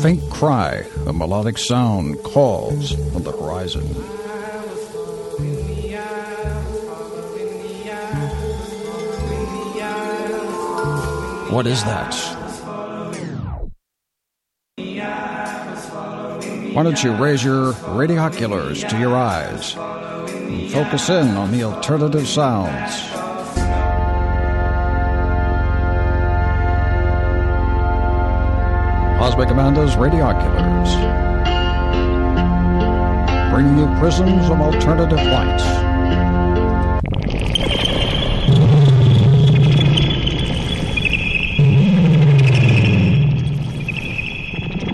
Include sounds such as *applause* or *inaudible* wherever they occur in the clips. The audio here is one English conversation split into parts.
faint cry, a melodic sound calls on the horizon. What is that? Why don't you raise your radioculars to your eyes and focus in on the alternative sounds? Cosmic Amanda's Radioculars, bringing you prisms of alternative light.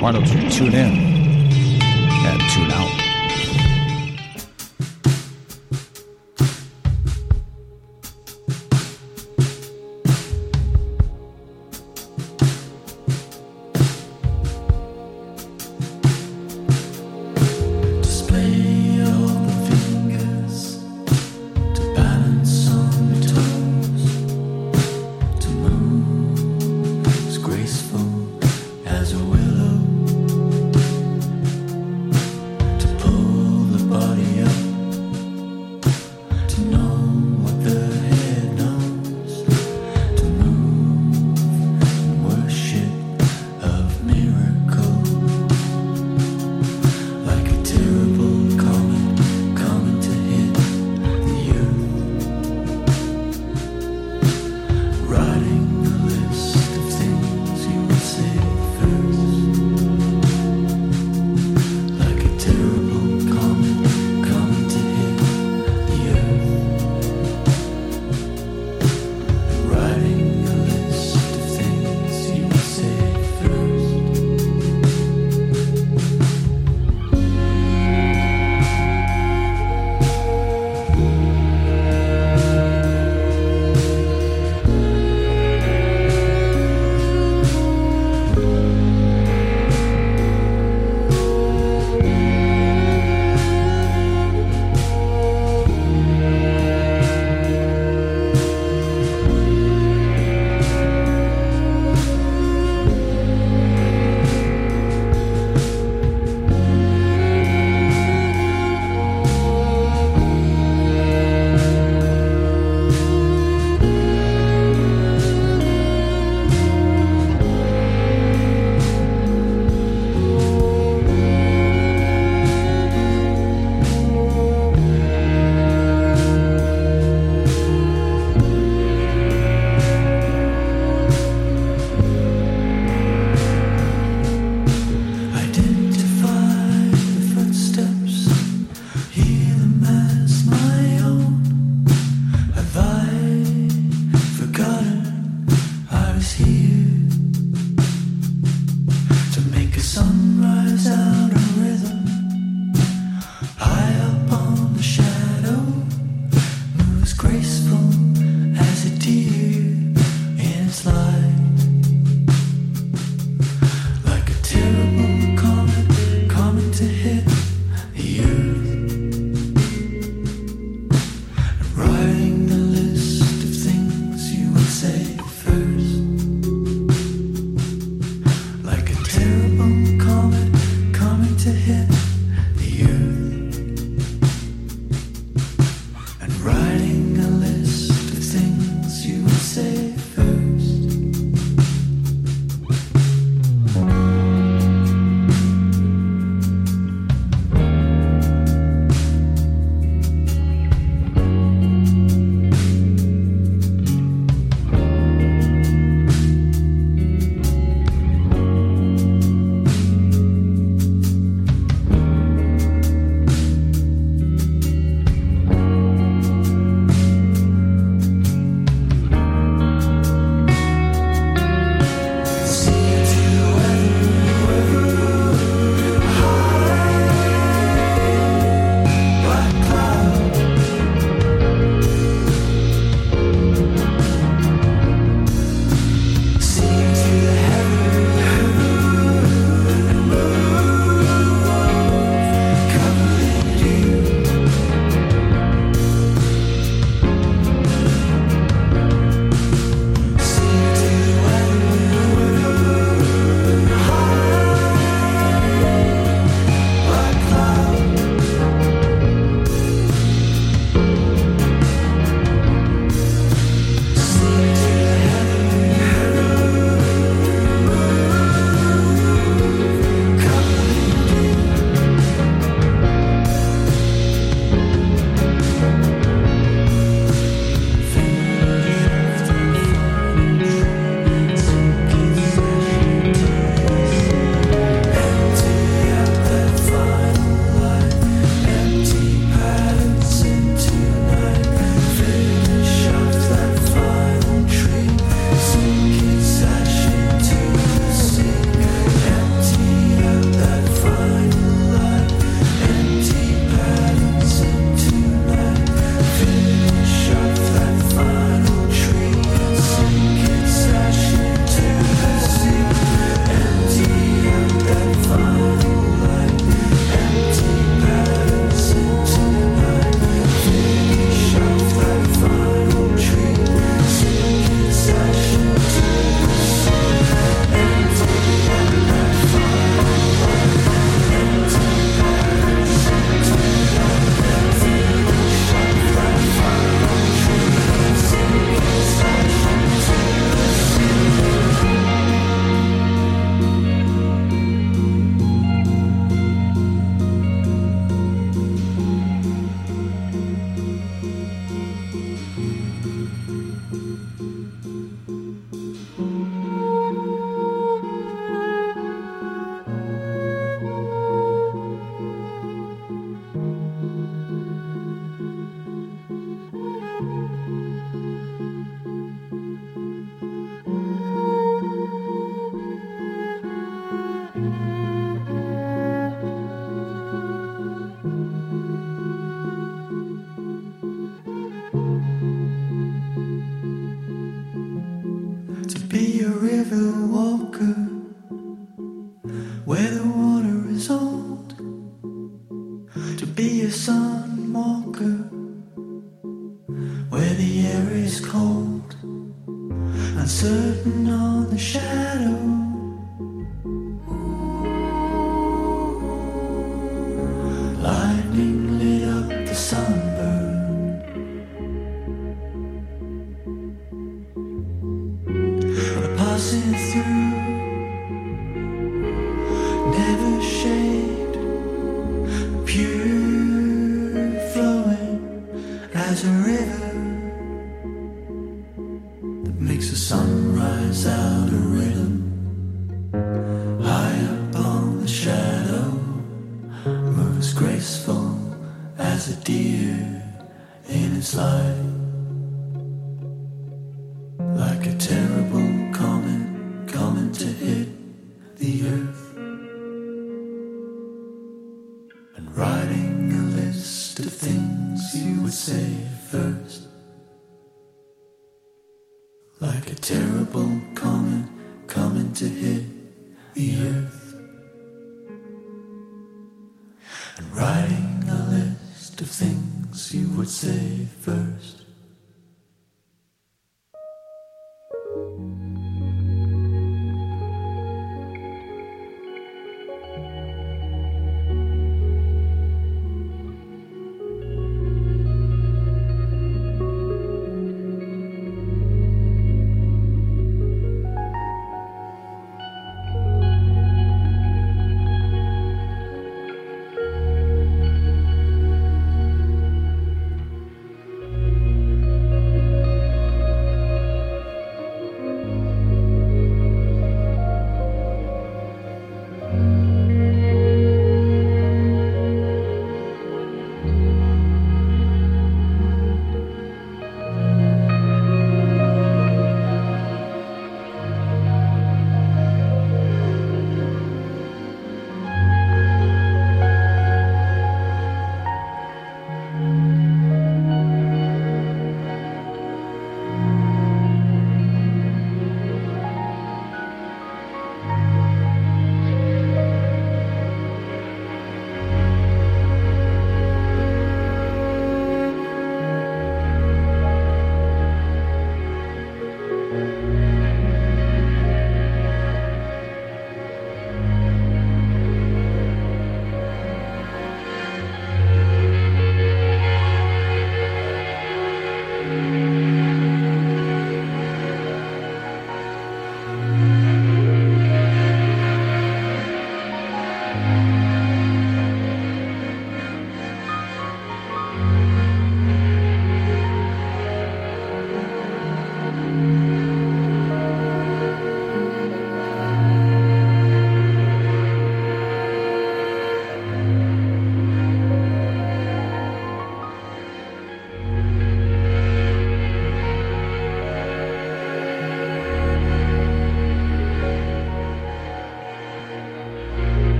Why don't you tune in and tune out?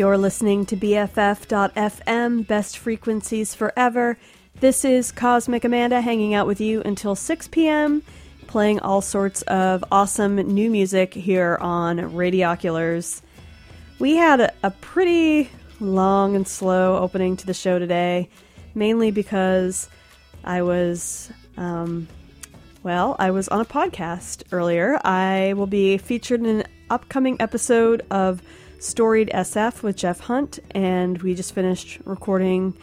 You're listening to BFF.FM, best frequencies forever. This is Cosmic Amanda hanging out with you until 6 p.m., playing all sorts of awesome new music here on Radioculars. We had a, a pretty long and slow opening to the show today, mainly because I was, um, well, I was on a podcast earlier. I will be featured in an upcoming episode of Storied SF with Jeff Hunt, and we just finished recording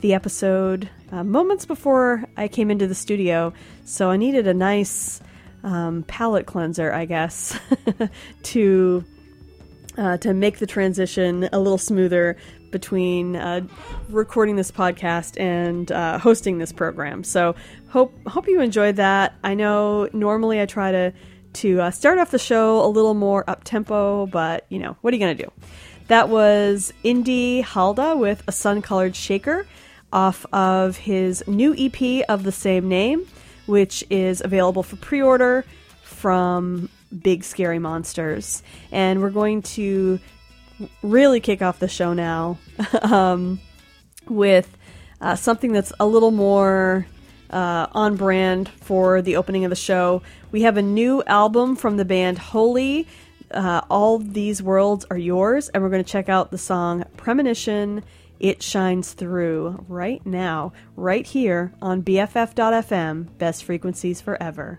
the episode uh, moments before I came into the studio. So I needed a nice um, palate cleanser, I guess, *laughs* to uh, to make the transition a little smoother between uh, recording this podcast and uh, hosting this program. So hope hope you enjoyed that. I know normally I try to to uh, start off the show a little more up tempo, but you know, what are you going to do? That was Yndi Halda with a sun colored shaker off of his new EP of the same name, which is available for pre order from Big Scary Monsters. And we're going to really kick off the show now *laughs* um, with uh, something that's a little more uh, on brand for the opening of the show. We have a new album from the band Holy. Uh, All These Worlds Are Yours, and we're going to check out the song Premonition It Shines Through right now, right here on BFF.FM, best frequencies forever.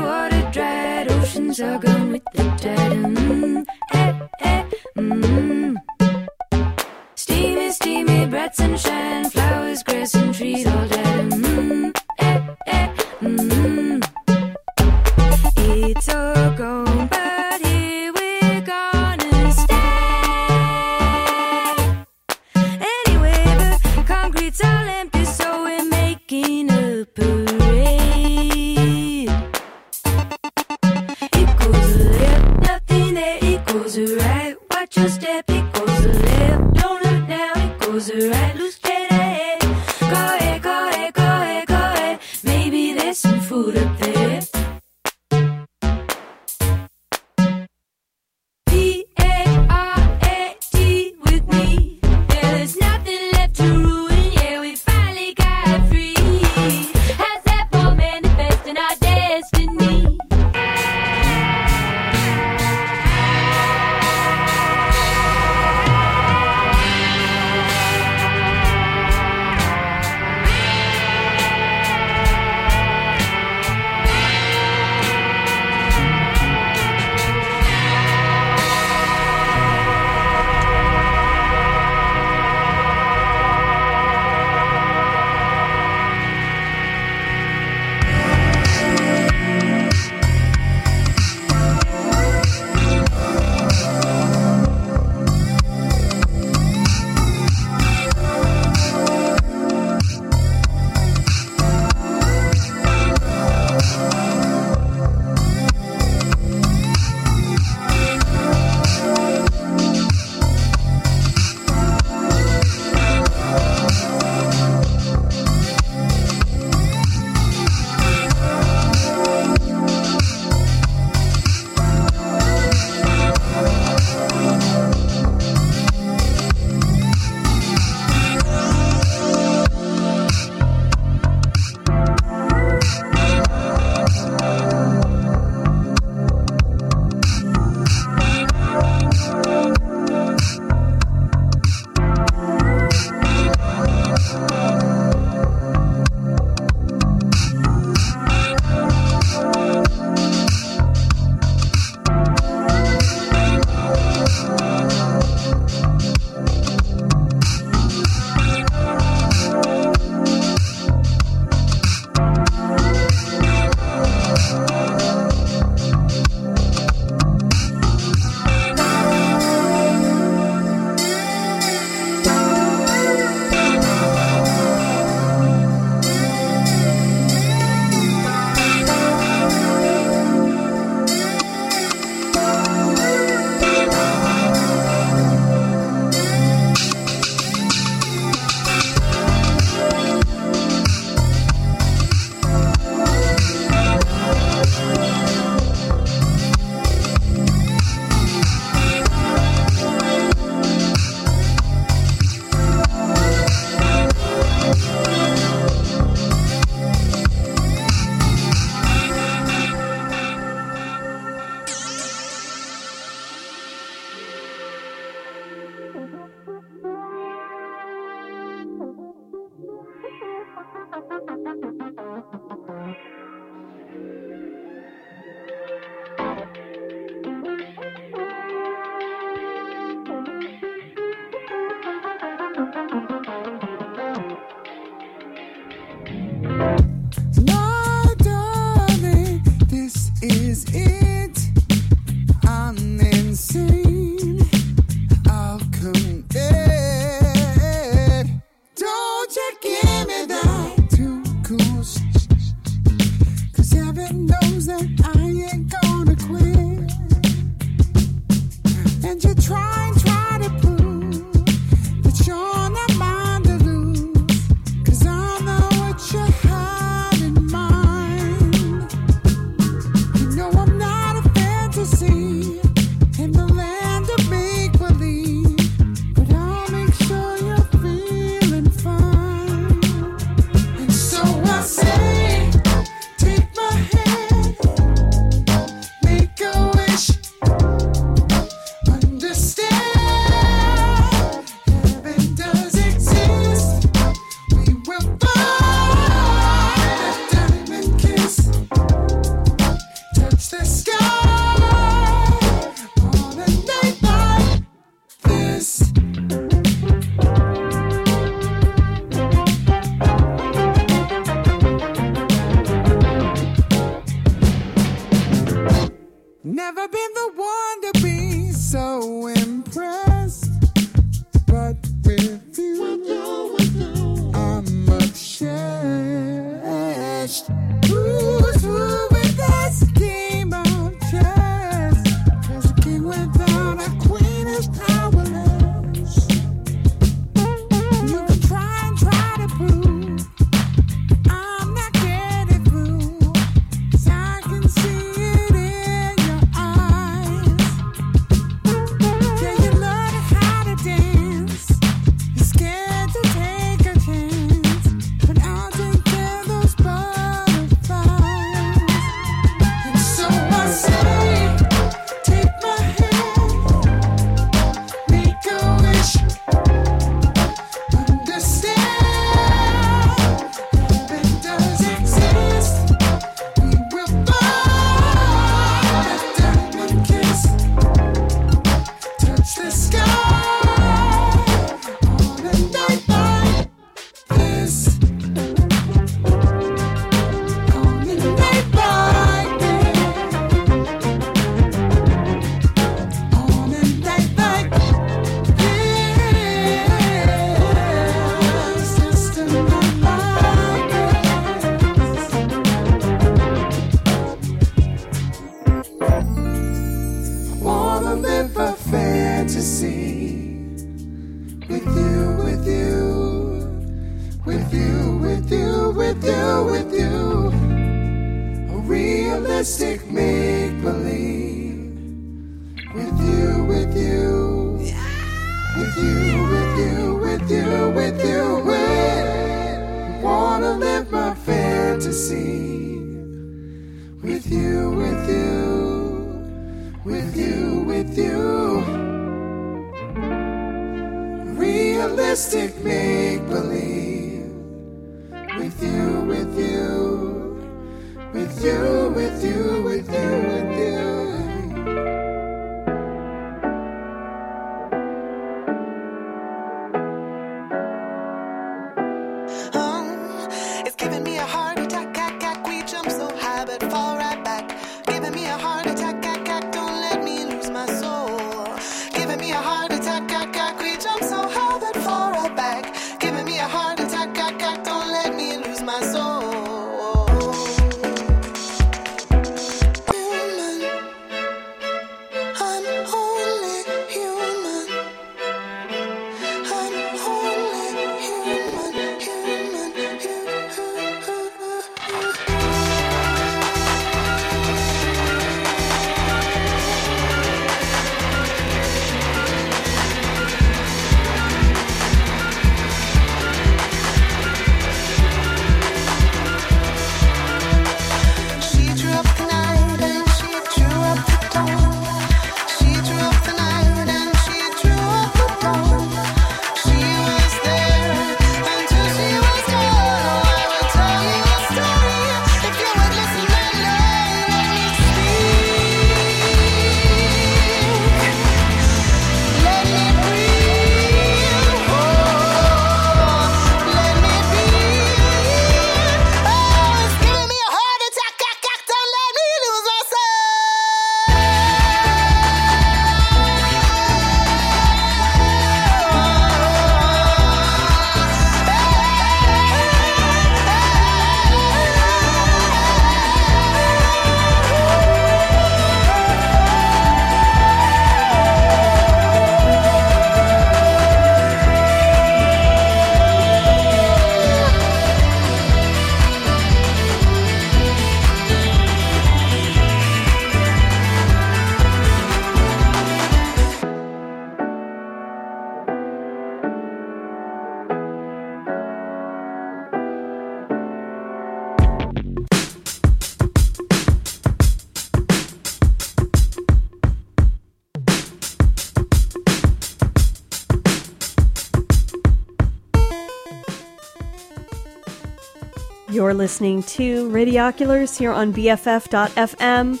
You're listening to Radioculars here on BFF.fm.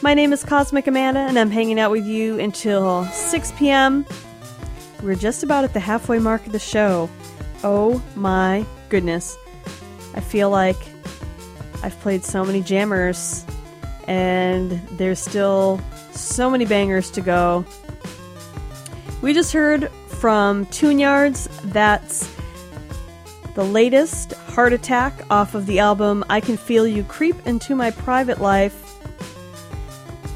My name is Cosmic Amanda, and I'm hanging out with you until 6 p.m. We're just about at the halfway mark of the show. Oh my goodness. I feel like I've played so many jammers, and there's still so many bangers to go. We just heard from tUnE-yArDs. That's the latest Heart Attack off of the album I Can Feel You Creep Into My Private Life.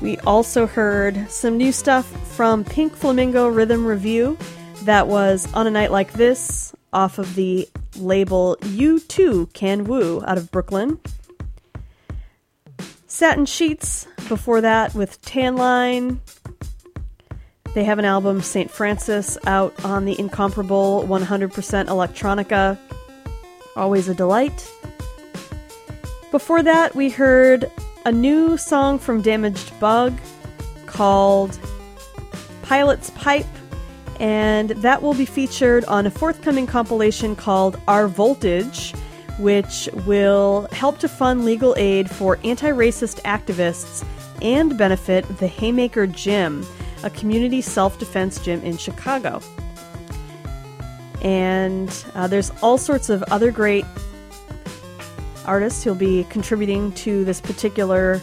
We also heard some new stuff from Pink Flamingo Rhythm Revue. That was On a Night Like This off of the label You Too Can Woo out of Brooklyn. Satin Sheets before that with Tanline. They have an album, St. Francis, out on the incomparable 100% Electronica. Always a delight. Before that, we heard a new song from Damaged Bug called Pilot's Pipe, and that will be featured on a forthcoming compilation called Our Voltage, which will help to fund legal aid for anti racist activists and benefit the Haymaker Gym, a community self defense gym in Chicago. And uh, there's all sorts of other great artists who'll be contributing to this particular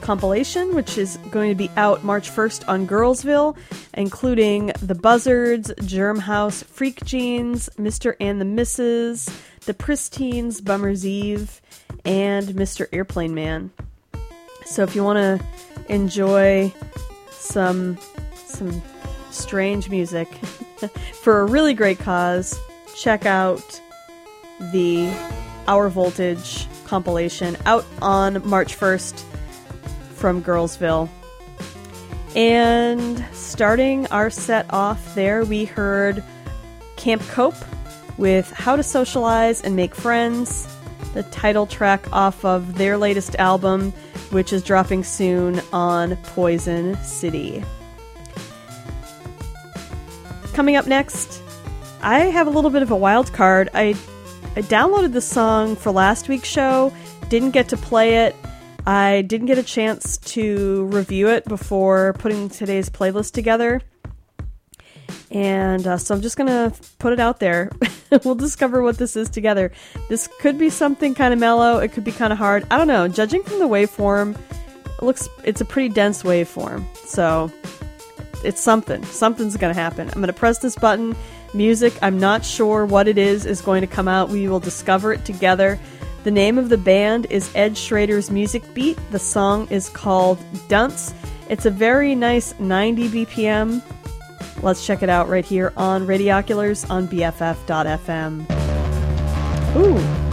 compilation, which is going to be out March 1st on Girlsville, including The Buzzards, Germ House, Freak Jeans, Mr. and the Misses, The Pristines, Bummer's Eve, and Mr. Airplane Man. So if you want to enjoy some some strange music *laughs* for a really great cause, check out the Our Voltage compilation out on March 1st from Girlsville. And starting our set off there, we heard Camp Cope with How to Socialize and Make Friends, the title track off of their latest album, which is dropping soon on Poison City. Coming up next, I have a little bit of a wild card. I I downloaded the song for last week's show, didn't get to play it. I didn't get a chance to review it before putting today's playlist together. And uh, so I'm just going to put it out there. *laughs* we'll discover what this is together. This could be something kind of mellow, it could be kind of hard. I don't know. Judging from the waveform, it looks it's a pretty dense waveform. So it's something. Something's going to happen. I'm going to press this button. Music, I'm not sure what it is, is going to come out. We will discover it together. The name of the band is Ed Schrader's Music Beat. The song is called Dunce. It's a very nice 90 BPM. Let's check it out right here on Radioculars on BFF.fm. Ooh.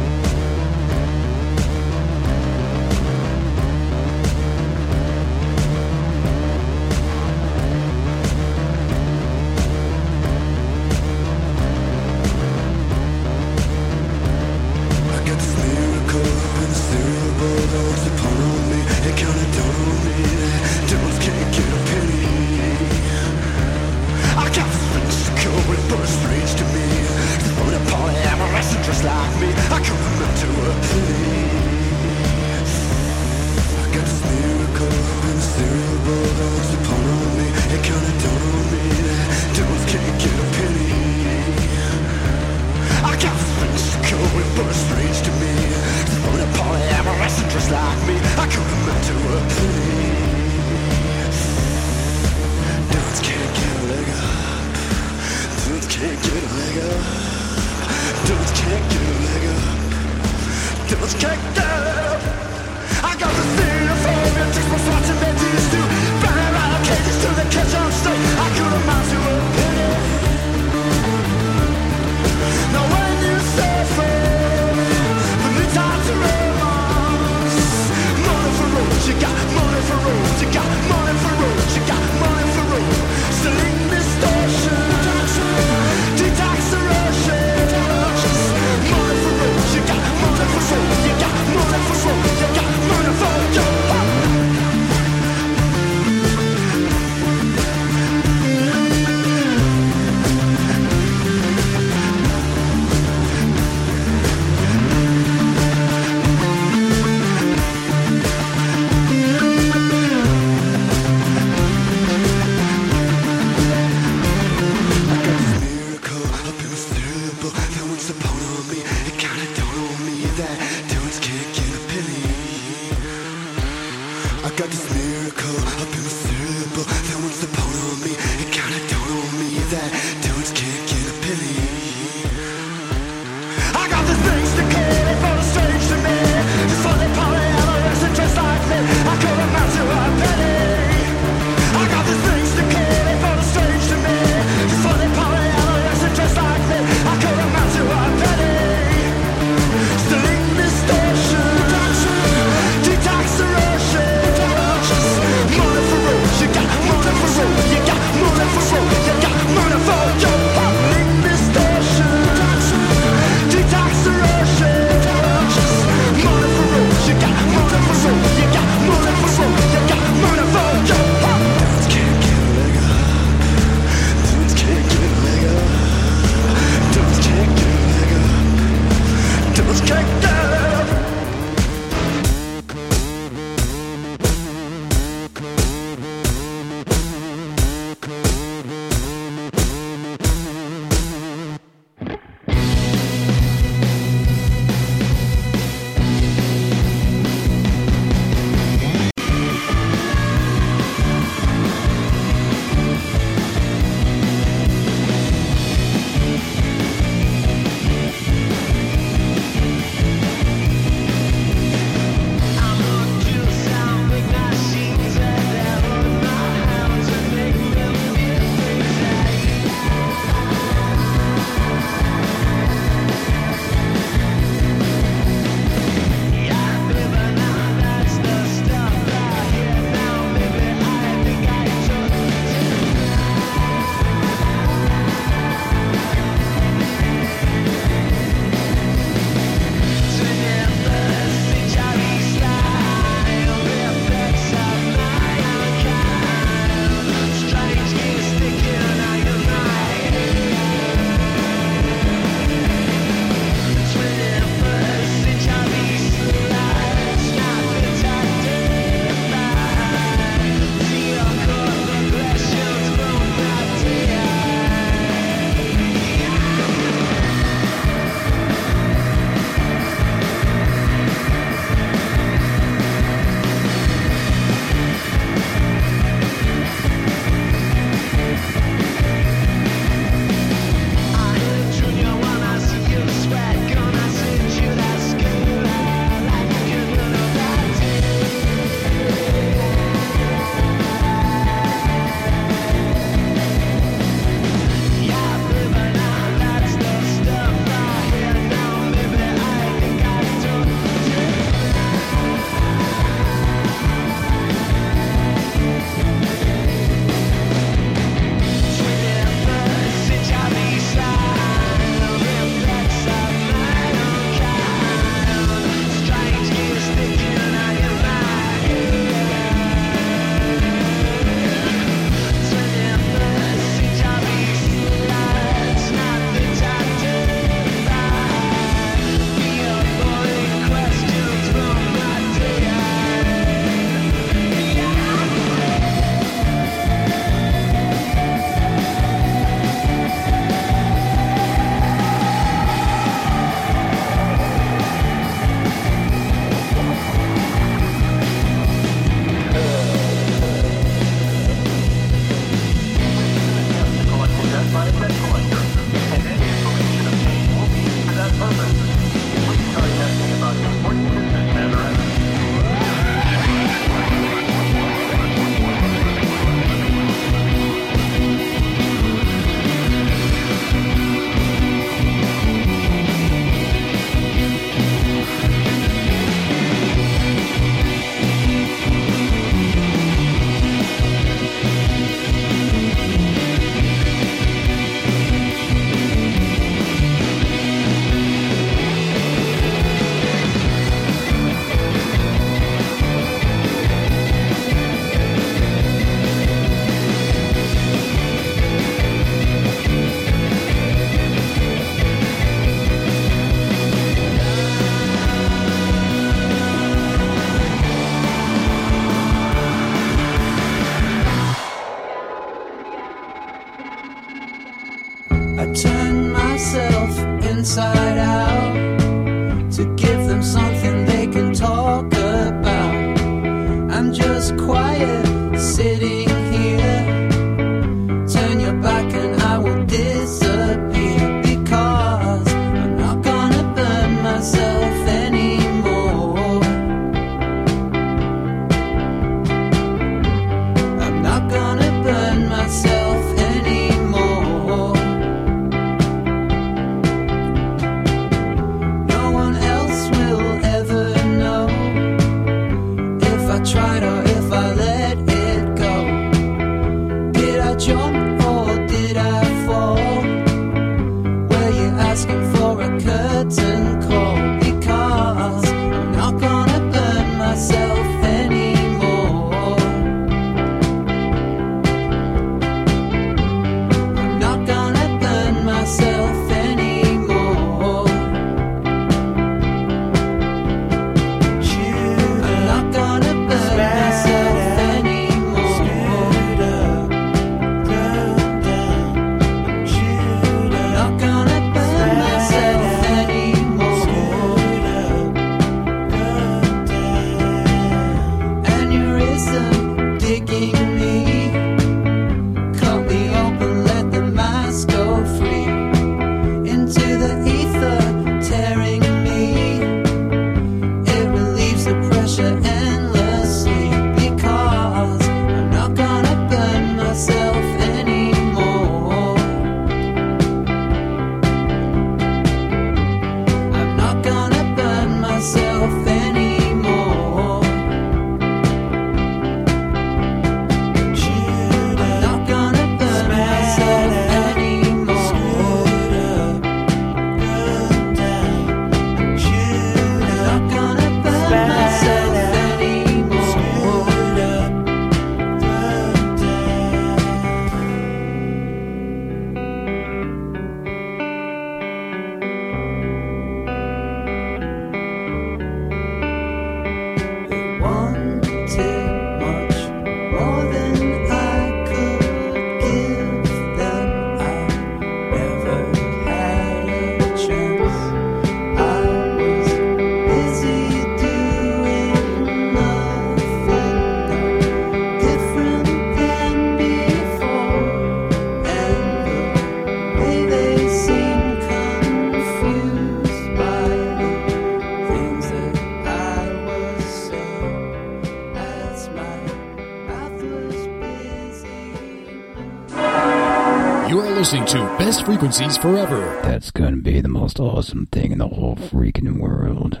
Frequencies Forever. That's gonna be the most awesome thing in the whole freaking world.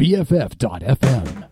BFF.FM.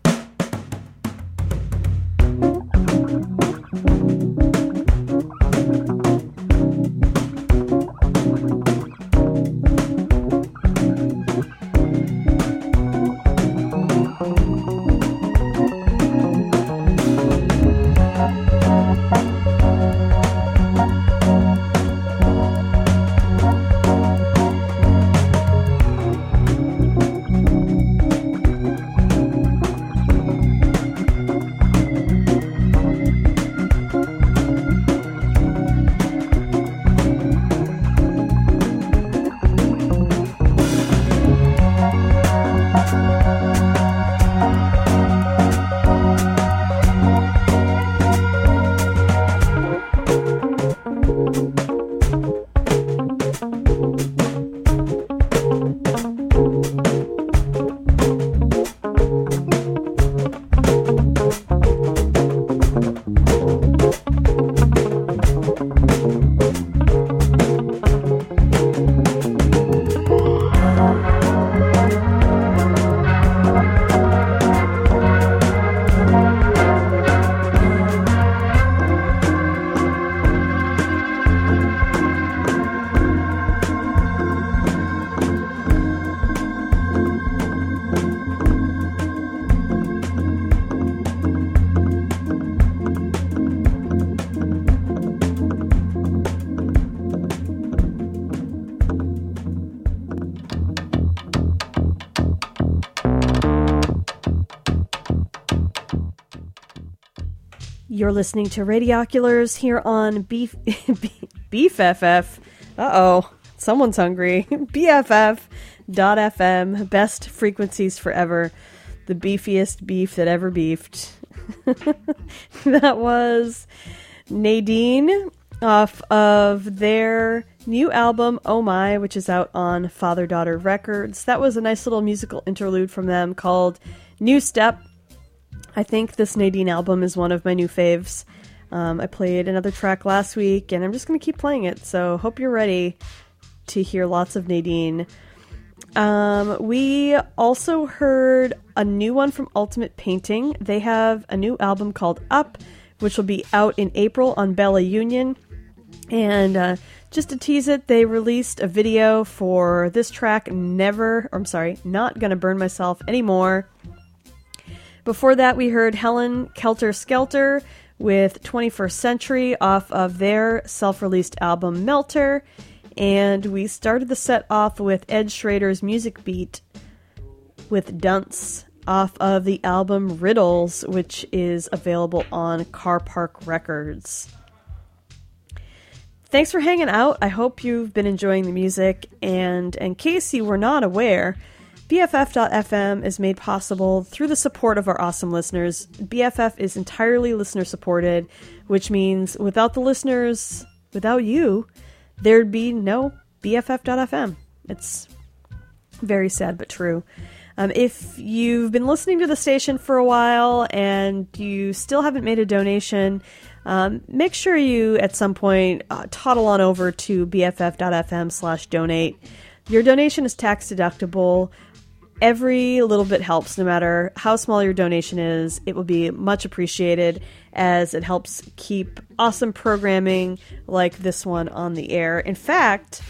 You're listening to Radioculars here on Beef *laughs* Beef FF. Uh oh, someone's hungry. *laughs* BFF.FM, best frequencies forever. The beefiest beef that ever beefed. *laughs* that was Nadine off of their new album Oh My, which is out on Father Daughter Records. That was a nice little musical interlude from them called New Step. I think this Nadine album is one of my new faves. Um, I played another track last week, and I'm just going to keep playing it. So hope you're ready to hear lots of Nadine. Um, we also heard a new one from Ultimate Painting. They have a new album called Up, which will be out in April on Bella Union. And uh, just to tease it, they released a video for this track, Never, I'm sorry, Not Gonna Burn Myself Anymore. Before that, we heard Helen Kelter Skelter with 21st Century off of their self released album Melter. And we started the set off with Ed Schrader's music beat with Dunce off of the album Riddles, which is available on Car Park Records. Thanks for hanging out. I hope you've been enjoying the music. And in case you were not aware, BFF.FM is made possible through the support of our awesome listeners. BFF is entirely listener supported, which means without the listeners, without you, there'd be no BFF.FM. It's very sad but true. Um, if you've been listening to the station for a while and you still haven't made a donation, um, make sure you at some point uh, toddle on over to bff.fm slash donate. Your donation is tax deductible. Every little bit helps, no matter how small your donation is. It will be much appreciated as it helps keep awesome programming like this one on the air. In fact,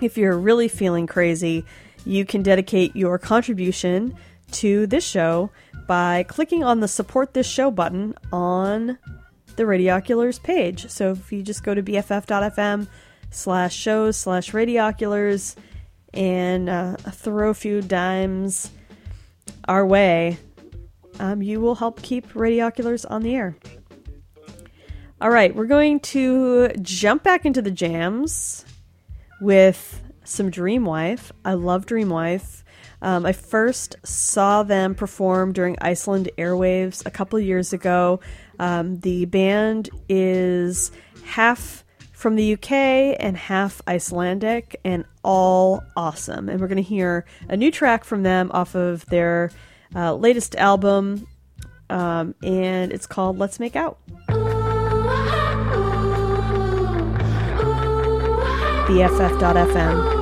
if you're really feeling crazy, you can dedicate your contribution to this show by clicking on the support this show button on the Radioculars page. So if you just go to bff.fm slash shows slash radioculars and uh, throw a few dimes our way, um, you will help keep Radioculars on the air. All right, we're going to jump back into the jams with some Dream Wife. I love Dream Wife. Um, I first saw them perform during Iceland Airwaves a couple years ago. Um, the band is half from the UK and half Icelandic, and all awesome. And we're going to hear a new track from them off of their uh, latest album, um, and it's called Let's Make Out. BFF.FM.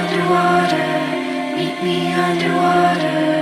underwater. Meet me underwater.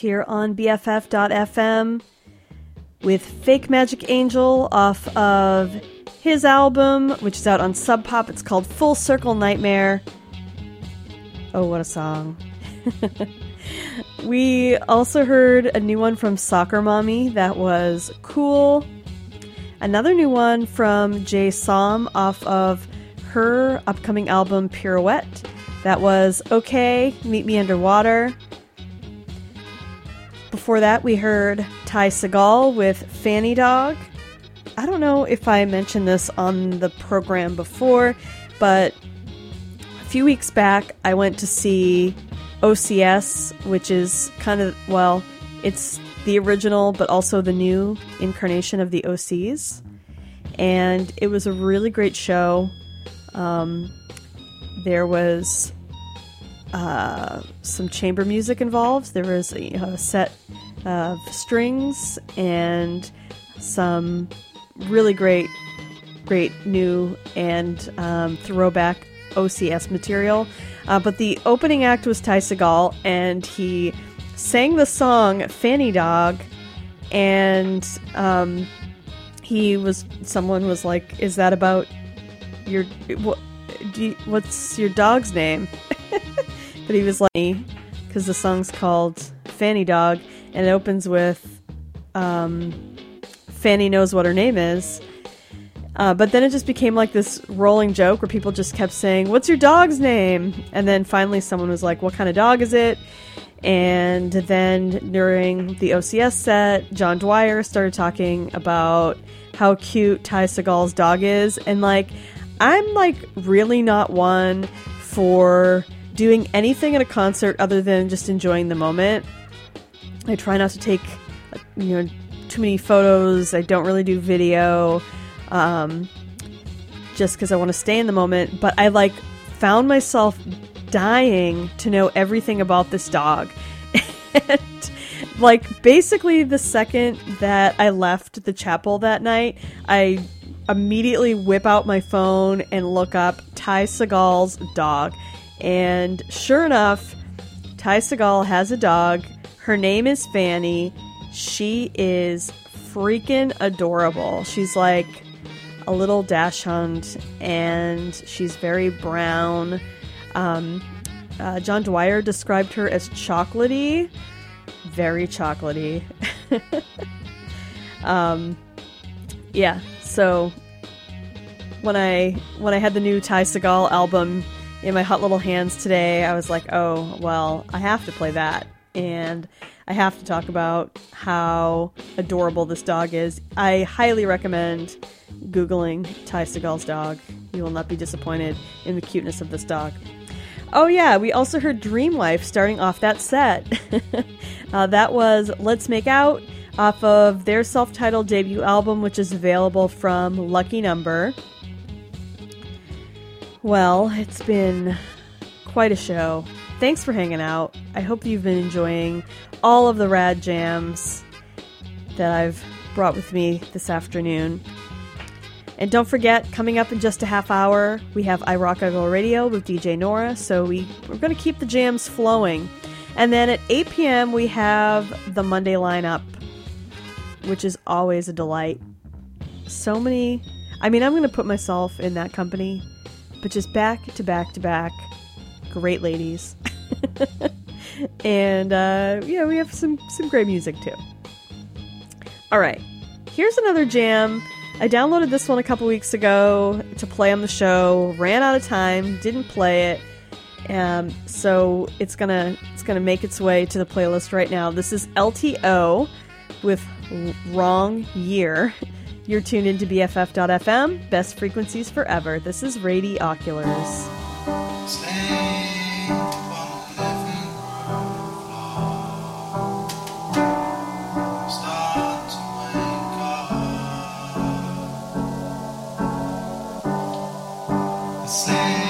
Here on BFF.fm with Fake Magic Angel off of his album, which is out on Sub Pop. It's called Full Circle Nightmare. Oh, what a song. *laughs* we also heard a new one from Soccer Mommy that was cool. Another new one from Jay Som off of her upcoming album Pirouette. That was Okay, Meet Me Underwater. Before that, we heard Ty Segall with Fanny Dog. I don't know if I mentioned this on the program before, but a few weeks back, I went to see OCS, which is kind of, well, it's the original, but also the new incarnation of the OCs. And it was a really great show. Um, there was some chamber music involved. There was a, a set of strings and some really great, great new and um, throwback OCS material. Uh, but the opening act was Ty Segall, and he sang the song Fanny Dog, and um, he was someone was like, "Is that about your?" What, you, "What's your dog's name?" *laughs* but he was like, because the song's called Fanny Dog, and it opens with um, Fanny knows what her name is. Uh, but then it just became like this rolling joke where people just kept saying, What's your dog's name? And then finally someone was like, What kind of dog is it? And then during the OCS set, John Dwyer started talking about how cute Ty Segall's dog is. And like, I'm like really not one for doing anything at a concert other than just enjoying the moment. I try not to take, you know, too many photos. I don't really do video, um, just because I want to stay in the moment. But I like found myself dying to know everything about this dog. *laughs* and like basically the second that I left the chapel that night, I immediately whip out my phone and look up Ty Segall's dog. And sure enough, Ty Segall has a dog. Her name is Fanny. She is freaking adorable. She's like a little dachshund and she's very brown. Um, uh, John Dwyer described her as chocolatey, very chocolatey. *laughs* um, yeah, so when I when I had the new Ty Segall album in my hot little hands today, I was like, oh well, I have to play that, and I have to talk about how adorable this dog is. I highly recommend googling Ty Segall's dog. You will not be disappointed in the cuteness of this dog. Oh yeah, we also heard Dream Dreamwife starting off that set. *laughs* uh, that was Let's Make Out off of their self-titled debut album, which is available from Lucky Number. Well, it's been quite a show. Thanks for hanging out. I hope you've been enjoying all of the rad jams that I've brought with me this afternoon. And don't forget, coming up in just a half hour, we have I Rock I Go Radio with DJ Nora. So we, we're going to keep the jams flowing. And then at 8 p.m., we have the Monday lineup, which is always a delight. So many. I mean, I'm going to put myself in that company, but just back to back to back. Great ladies. *laughs* and, uh, yeah, we have some, some great music too. All right. Here's another jam. I downloaded this one a couple weeks ago to play on the show. Ran out of time, didn't play it. Um, so it's gonna it's gonna make its way to the playlist right now. This is LTO with Wrong Year. *laughs* You're tuned into BFF.FM, best frequencies forever. This is Radioculars. Stop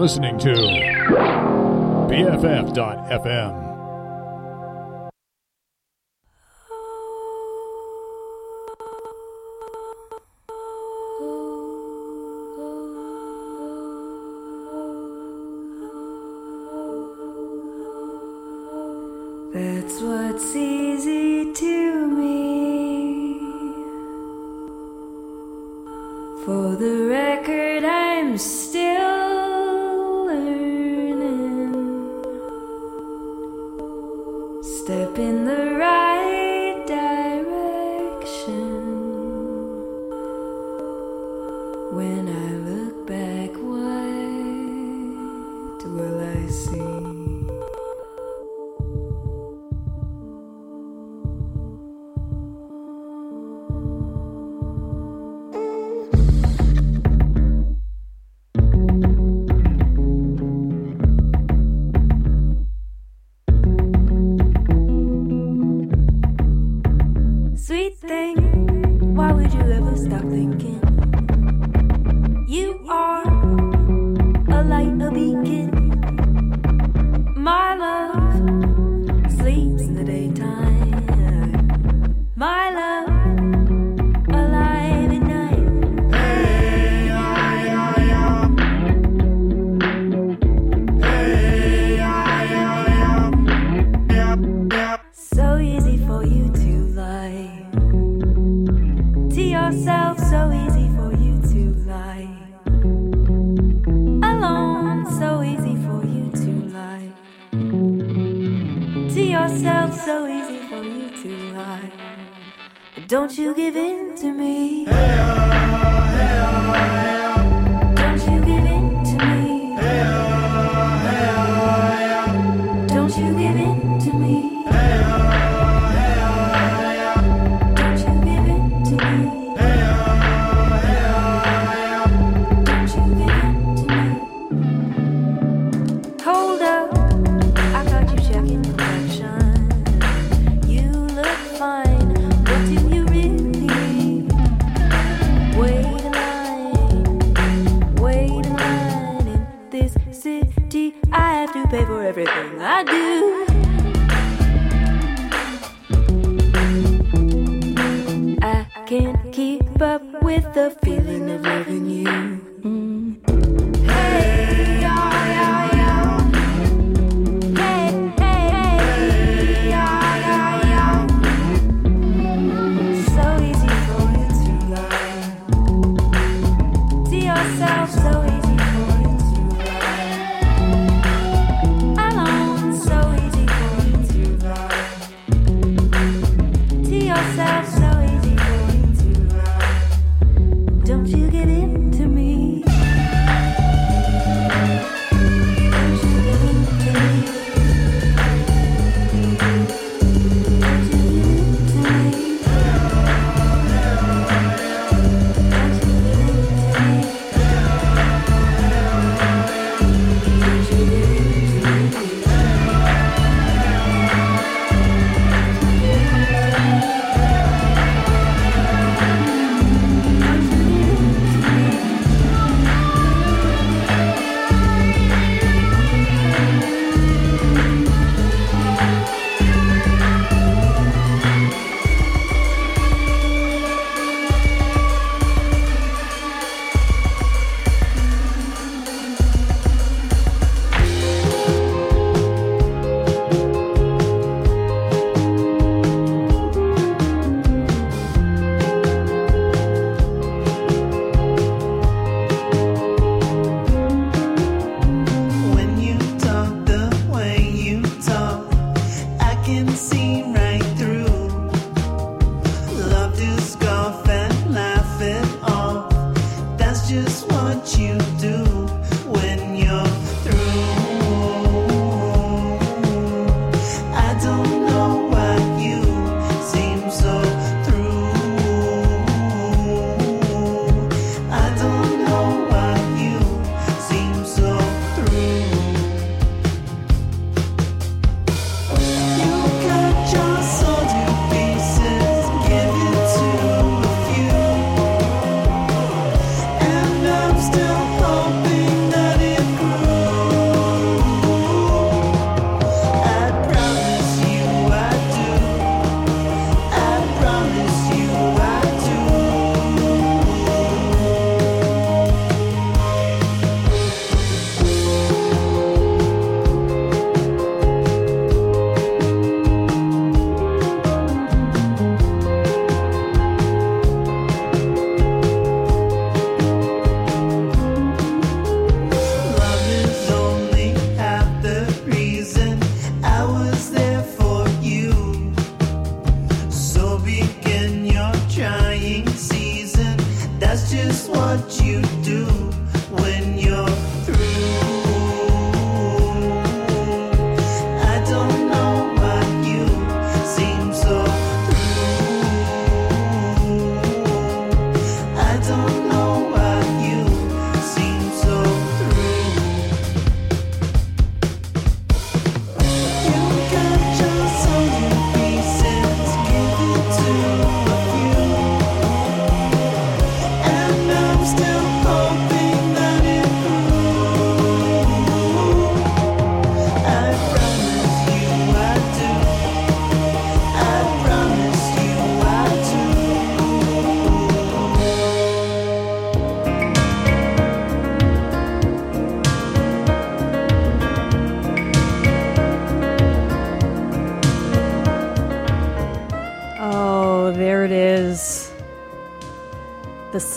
listening to BFF.FM. You give in to me.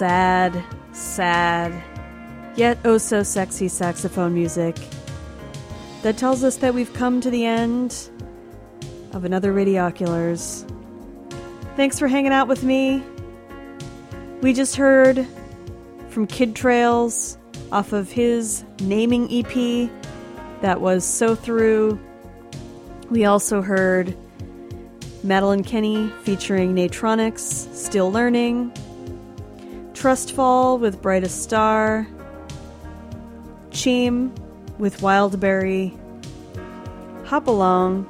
Sad, sad, yet oh so sexy saxophone music that tells us that we've come to the end of another Radioculars. Thanks for hanging out with me. We just heard from Kid Trails off of his naming EP that was So Through. We also heard Madeline Kenney featuring Natronics, Still Learning, Trustfall with Brightest Star, Cheem with Wildberry, Hop Along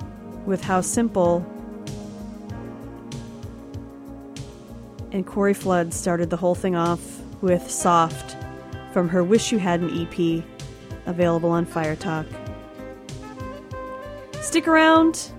with How Simple, and Corey Flood started the whole thing off with Soft from her Wish You Had an EP, available on Fire Talk. Stick around.